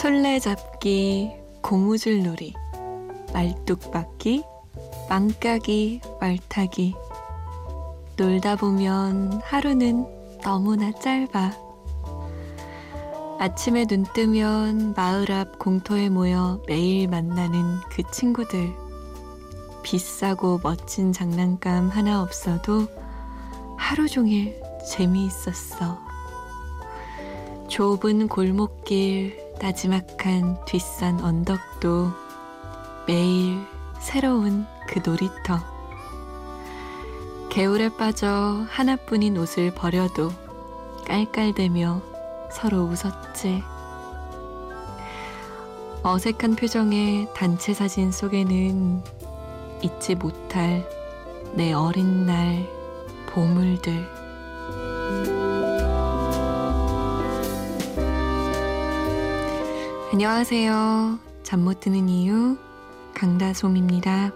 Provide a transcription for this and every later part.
술래잡기, 고무줄 놀이, 말뚝박기, 망까기, 말타기. 놀다 보면 하루는 너무나 짧아. 아침에 눈 뜨면 마을 앞 공터에 모여 매일 만나는 그 친구들. 비싸고 멋진 장난감 하나 없어도 하루 종일 재미있었어. 좁은 골목길, 나지막한 뒷산 언덕도 매일 새로운 그 놀이터. 개울에 빠져 하나뿐인 옷을 버려도 깔깔대며 서로 웃었지. 어색한 표정의 단체 사진 속에는 잊지 못할 내 어린 날 보물들. 안녕하세요. 잠 못 드는 이유 강다솜입니다.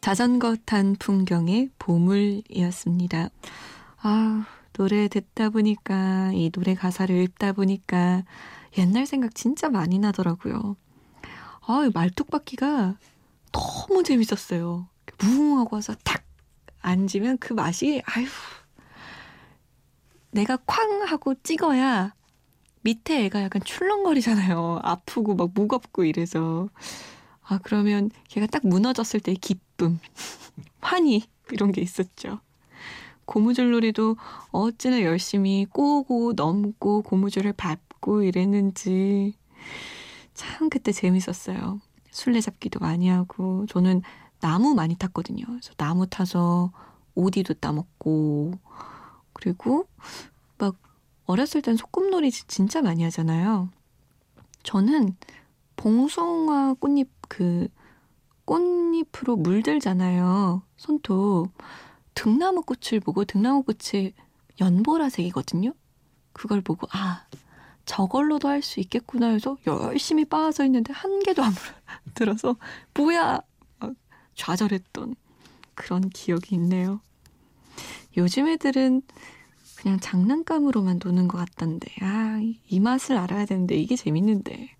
자전거 탄 풍경의 보물이었습니다. 아, 노래 듣다 보니까, 이 노래 가사를 읽다 보니까 옛날 생각 진짜 많이 나더라고요. 아, 말뚝박기가 너무 재밌었어요. 무궁하고 와서 탁 앉으면 그 맛이, 아유. 내가 쾅 하고 찍어야 밑에 애가 약간 출렁거리잖아요. 아프고 막 무겁고 이래서. 아, 그러면 걔가 딱 무너졌을 때의 기쁨, 환희, 이런 게 있었죠. 고무줄놀이도 어찌나 열심히 꼬고 넘고 고무줄을 밟고 이랬는지 참 그때 재밌었어요. 술래잡기도 많이 하고 저는 나무 많이 탔거든요. 그래서 나무 타서 오디도 따먹고 그리고 막 어렸을 땐 소꿉놀이 진짜 많이 하잖아요. 저는 봉숭아 꽃잎 그 꽃잎으로 물들잖아요. 손톱. 등나무 꽃을 보고 등나무 꽃이 연보라색이거든요. 그걸 보고 아 저걸로도 할 수 있겠구나 해서 열심히 빠져 있는데 한 개도 안 들어서 뭐야 좌절했던 그런 기억이 있네요. 요즘 애들은 그냥 장난감으로만 노는 것 같던데 아 이 맛을 알아야 되는데 이게 재밌는데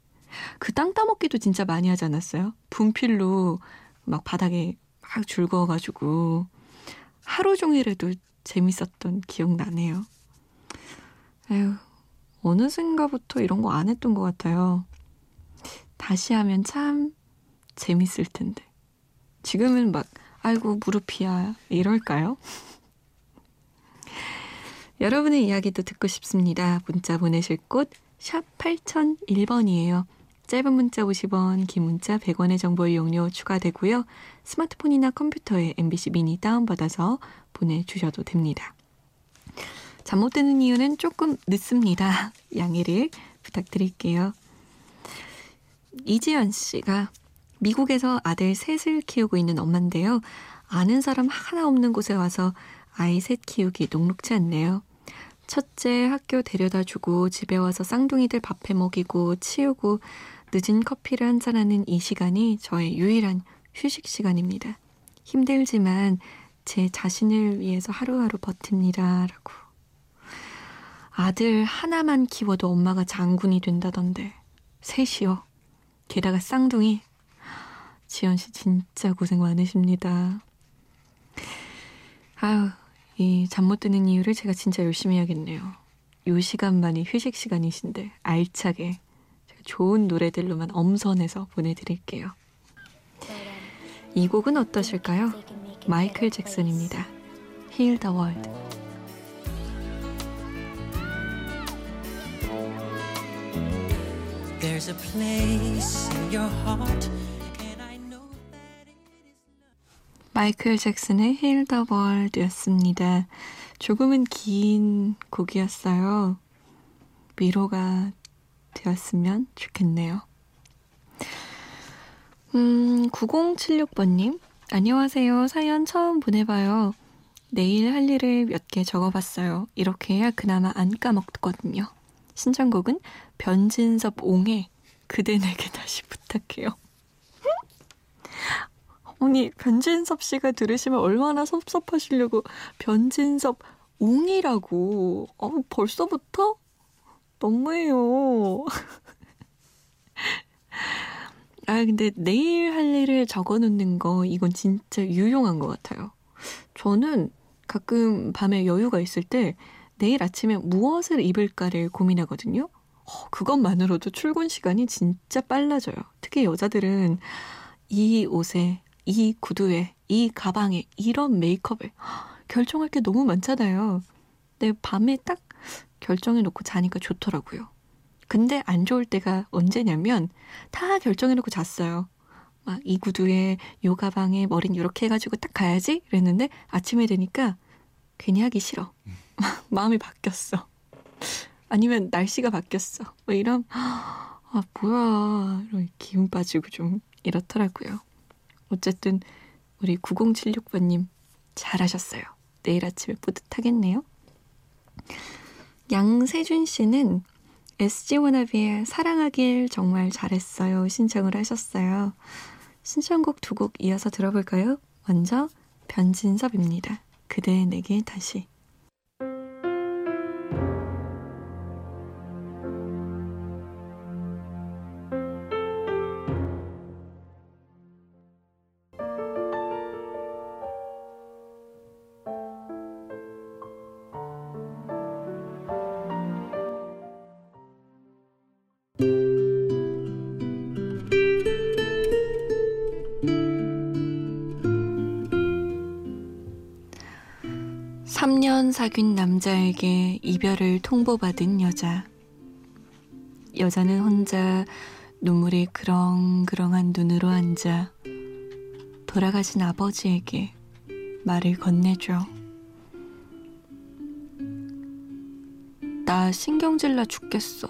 그 땅 따먹기도 진짜 많이 하지 않았어요? 분필로 막 바닥에 막 줄거가지고 하루 종일 해도 재밌었던 기억 나네요. 에휴, 어느샌가부터 이런 거 안 했던 것 같아요. 다시 하면 참 재밌을 텐데. 지금은 막, 아이고, 무릎이야. 이럴까요? 여러분의 이야기도 듣고 싶습니다. 문자 보내실 곳, 샵 8001번이에요. 짧은 문자 50원, 긴 문자 100원의 정보 이용료 추가되고요. 스마트폰이나 컴퓨터에 MBC 미니 다운받아서 보내주셔도 됩니다. 잠 못 드는 이유는 조금 늦습니다. 양해를 부탁드릴게요. 이지연 씨가 미국에서 아들 셋을 키우고 있는 엄마인데요. 아는 사람 하나 없는 곳에 와서 아이 셋 키우기 녹록지 않네요. 첫째 학교 데려다 주고 집에 와서 쌍둥이들 밥해 먹이고 치우고 늦은 커피를 한잔하는 이 시간이 저의 유일한 휴식 시간입니다. 힘들지만 제 자신을 위해서 하루하루 버팁니다. 라고. 아들 하나만 키워도 엄마가 장군이 된다던데. 셋이요. 게다가 쌍둥이. 지연 씨 진짜 고생 많으십니다. 아유, 이 잠 못 드는 이유를 제가 진짜 열심히 해야겠네요. 요 시간만이 휴식 시간이신데 알차게 좋은 노래들로만 엄선해서 보내드릴게요. 이 곡은 어떠실까요? 마이클 잭슨입니다. Heal the World. There's a place in your heart 마이클 잭슨의 Heal the World였습니다. 조금은 긴 곡이었어요. 위로가 되었으면 좋겠네요. 음, 9076번님. 안녕하세요. 사연 처음 보내봐요. 내일 할 일을 몇 개 적어봤어요. 이렇게 해야 그나마 안 까먹거든요. 신청곡은 변진섭 옹의 그대 내게 다시 부탁해요. 아니 변진섭 씨가 들으시면 얼마나 섭섭하시려고 변진섭 옹이라고 어, 벌써부터 너무해요. 아 근데 내일 할 일을 적어 놓는 거 이건 진짜 유용한 것 같아요. 저는 가끔 밤에 여유가 있을 때 내일 아침에 무엇을 입을까를 고민하거든요. 어, 그것만으로도 출근 시간이 진짜 빨라져요. 특히 여자들은 이 옷에, 이 구두에, 이 가방에, 이런 메이크업에 결정할 게 너무 많잖아요. 근데 밤에 딱 결정해 놓고 자니까 좋더라고요. 근데 안 좋을 때가 언제냐면 다 결정해 놓고 잤어요. 막 이 구두에 요 가방에 머린 이렇게 해가지고 딱 가야지 이랬는데 아침에 되니까 괜히 하기 싫어. 마음이 바뀌었어. 아니면 날씨가 바뀌었어. 뭐 이런 아 뭐야 기운 빠지고 좀 이렇더라고요. 어쨌든 우리 9076번님 잘하셨어요. 내일 아침에 뿌듯하겠네요. 양세준 씨는 SG 워너비의 사랑하길 정말 잘했어요 신청을 하셨어요. 신청곡 두 곡 이어서 들어볼까요? 먼저 변진섭입니다. 그대 내게 다시 사귄 남자에게 이별을 통보받은 여자. 여자는 혼자 눈물이 그렁그렁한 눈으로 앉아 돌아가신 아버지에게 말을 건네줘. 나 신경질 나 죽겠어.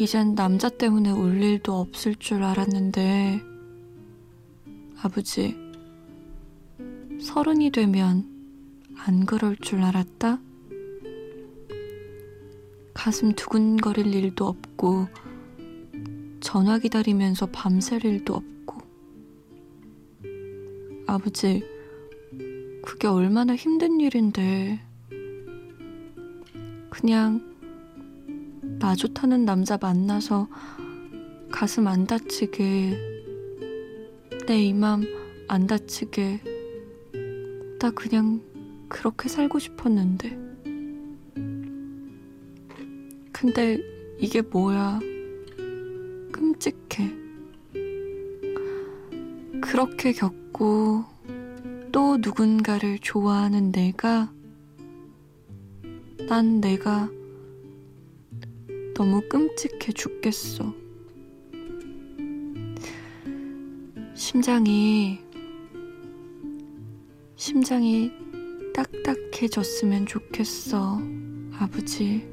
이젠 남자 때문에 울 일도 없을 줄 알았는데, 아버지, 서른이 되면 안 그럴 줄 알았다? 가슴 두근거릴 일도 없고, 전화 기다리면서 밤샐 일도 없고. 아버지, 그게 얼마나 힘든 일인데. 그냥, 나 좋다는 남자 만나서 가슴 안 다치게, 내 이 맘 안 다치게, 나 그냥 그렇게 살고 싶었는데. 근데 이게 뭐야. 끔찍해. 그렇게 겪고 또 누군가를 좋아하는 내가 난 내가 너무 끔찍해 죽겠어. 심장이 심장이 딱딱해졌으면 좋겠어, 아버지.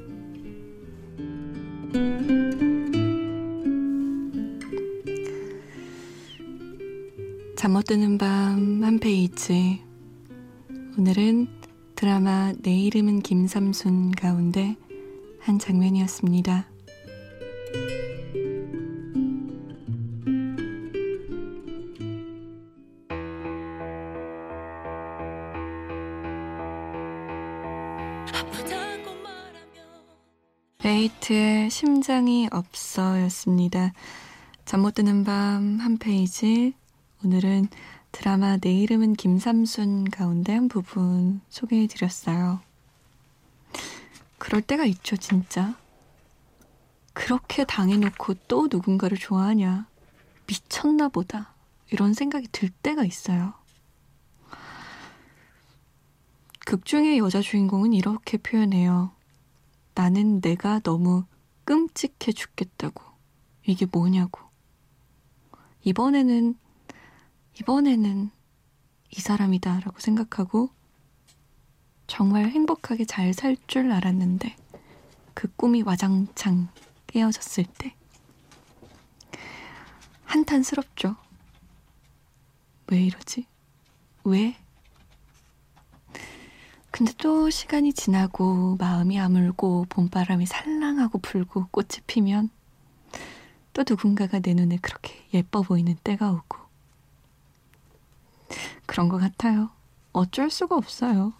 잠 못 드는 밤 한 페이지. 오늘은 드라마 내 이름은 김삼순 가운데 한 장면이었습니다. 베이트의 심장이 없어 였습니다. 잠 못 드는 밤 한 페이지. 오늘은 드라마 내 이름은 김삼순 가운데 한 부분 소개해 드렸어요. 그럴 때가 있죠, 진짜. 그렇게 당해놓고 또 누군가를 좋아하냐. 미쳤나 보다. 이런 생각이 들 때가 있어요. 극 중의 여자 주인공은 이렇게 표현해요. 나는 내가 너무 끔찍해 죽겠다고. 이게 뭐냐고. 이번에는, 이번에는 이 사람이다 라고 생각하고 정말 행복하게 잘 살 줄 알았는데 그 꿈이 와장창 깨어졌을 때 한탄스럽죠. 왜 이러지? 왜? 근데 또 시간이 지나고 마음이 아물고 봄바람이 살랑하고 불고 꽃이 피면 또 누군가가 내 눈에 그렇게 예뻐 보이는 때가 오고 그런 것 같아요. 어쩔 수가 없어요.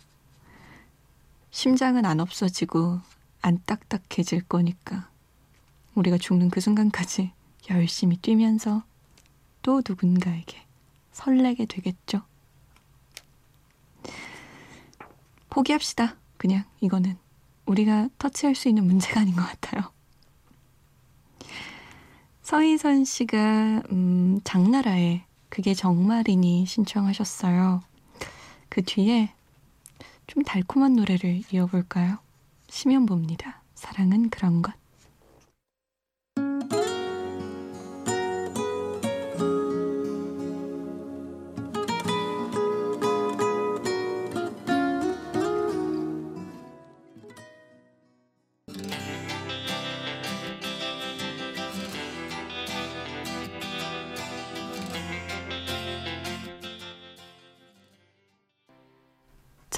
심장은 안 없어지고 안 딱딱해질 거니까 우리가 죽는 그 순간까지 열심히 뛰면서 또 누군가에게 설레게 되겠죠. 포기합시다. 그냥 이거는 우리가 터치할 수 있는 문제가 아닌 것 같아요. 서희선 씨가 음, 장나라의 그게 정말이니 신청하셨어요. 그 뒤에 좀 달콤한 노래를 이어볼까요? 심연보입니다. 사랑은 그런 것.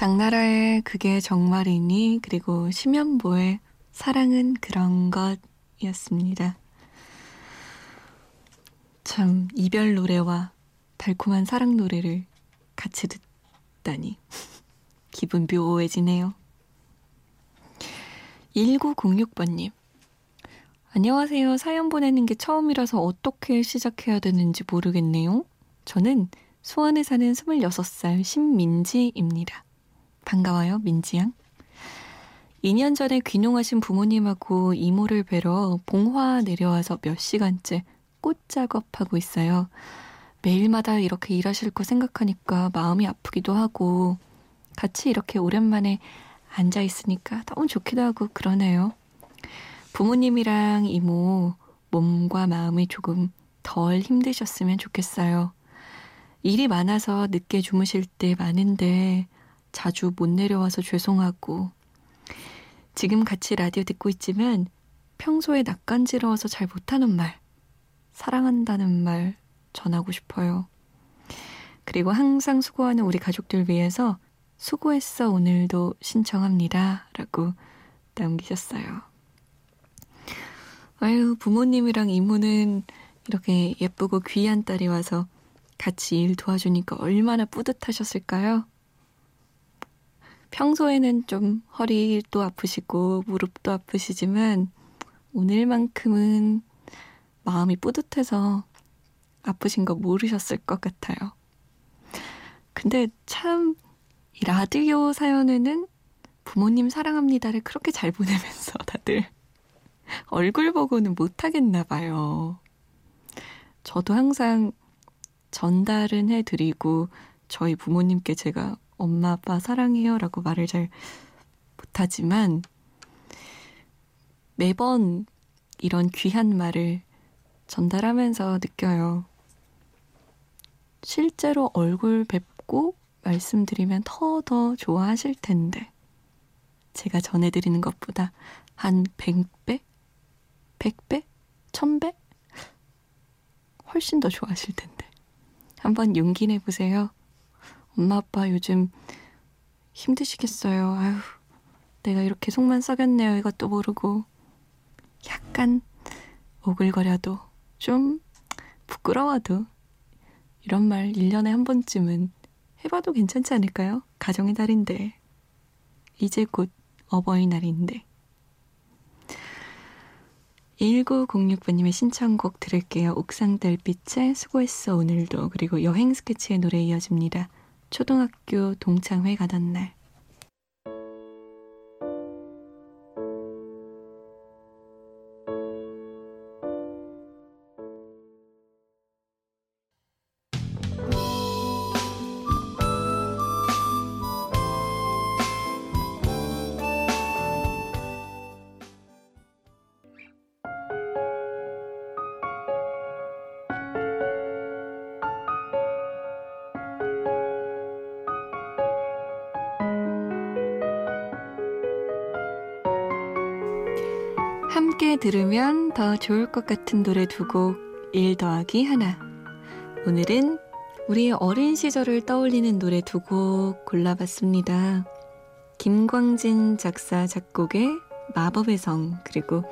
장나라의 그게 정말이니 그리고 심연보의 사랑은 그런 것이었습니다. 참 이별 노래와 달콤한 사랑 노래를 같이 듣다니 기분 묘해지네요. 1906번님 안녕하세요. 사연 보내는 게 처음이라서 어떻게 시작해야 되는지 모르겠네요. 저는 수원에 사는 26살 신민지입니다. 반가워요, 민지양. 2년 전에 귀농하신 부모님하고 이모를 뵈러 봉화 내려와서 몇 시간째 꽃 작업하고 있어요. 매일마다 이렇게 일하실 거 생각하니까 마음이 아프기도 하고 같이 이렇게 오랜만에 앉아 있으니까 너무 좋기도 하고 그러네요. 부모님이랑 이모 몸과 마음이 조금 덜 힘드셨으면 좋겠어요. 일이 많아서 늦게 주무실 때 많은데 자주 못 내려와서 죄송하고 지금 같이 라디오 듣고 있지만 평소에 낯간지러워서 잘 못하는 말 사랑한다는 말 전하고 싶어요. 그리고 항상 수고하는 우리 가족들 위해서 수고했어 오늘도 신청합니다. 라고 남기셨어요. 아유, 부모님이랑 이모는 이렇게 예쁘고 귀한 딸이 와서 같이 일 도와주니까 얼마나 뿌듯하셨을까요? 평소에는 좀 허리도 아프시고 무릎도 아프시지만 오늘만큼은 마음이 뿌듯해서 아프신 거 모르셨을 것 같아요. 근데 참, 이 라디오 사연에는 부모님 사랑합니다를 그렇게 잘 보내면서 다들 얼굴 보고는 못하겠나 봐요. 저도 항상 전달은 해드리고 저희 부모님께 제가 엄마 아빠 사랑해요 라고 말을 잘 못하지만 매번 이런 귀한 말을 전달하면서 느껴요. 실제로 얼굴 뵙고 말씀드리면 더더 좋아하실 텐데. 제가 전해드리는 것보다 한 100배? 100배? 1000배? 훨씬 더 좋아하실 텐데. 한번 용기 내보세요. 엄마 아빠 요즘 힘드시겠어요. 아휴, 내가 이렇게 속만 썩였네요. 이것도 모르고. 약간 오글거려도 좀 부끄러워도 이런 말 1년에 한 번쯤은 해봐도 괜찮지 않을까요? 가정의 달인데. 이제 곧 어버이날인데. 1906번님의 신청곡 들을게요. 옥상 달빛에 수고했어 오늘도 그리고 여행 스케치의 노래 이어집니다. 초등학교 동창회 가던 날 함께 들으면 더 좋을 것 같은 노래 두 곡, 1 더하기 하나. 오늘은 우리 어린 시절을 떠올리는 노래 두 곡 골라봤습니다. 김광진 작사 작곡의 마법의 성 그리고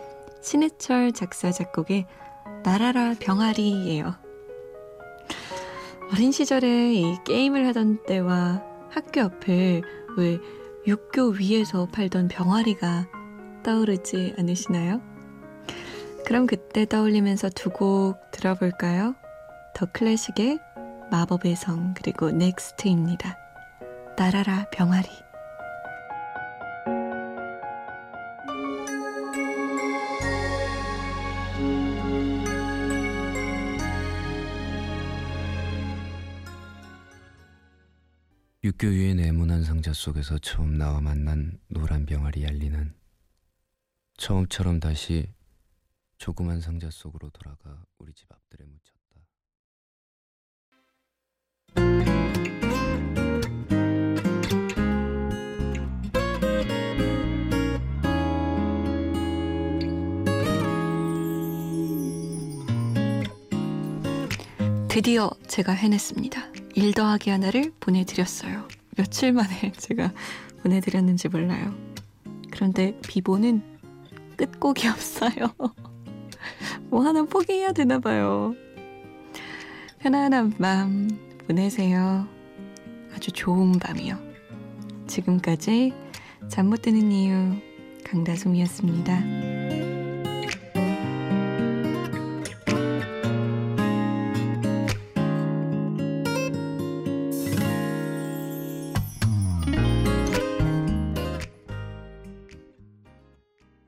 신해철 작사 작곡의 나라라 병아리예요. 어린 시절에 이 게임을 하던 때와 학교 앞에 왜 육교 위에서 팔던 병아리가 떠오르지 않으시나요? 그럼 그때 떠올리면서 두 곡 들어볼까요? 더 클래식의 마법의 성 그리고 넥스트입니다. 나라라 병아리 육교 위의 네모난 상자 속에서 처음 나와 만난 노란 병아리 얄리는 처음처럼 다시 조그만 상자 속으로 돌아가 우리 집 앞들에 묻혔다. 드디어 제가 해냈습니다. 일 더하기 하나를 보내드렸어요. 며칠 만에 제가 보내드렸는지 몰라요. 그런데 비보는 끝곡이 없어요. 뭐 하나 포기해야 되나 봐요. 편안한 밤 보내세요. 아주 좋은 밤이요. 지금까지 잠 못 드는 이유 강다솜이었습니다.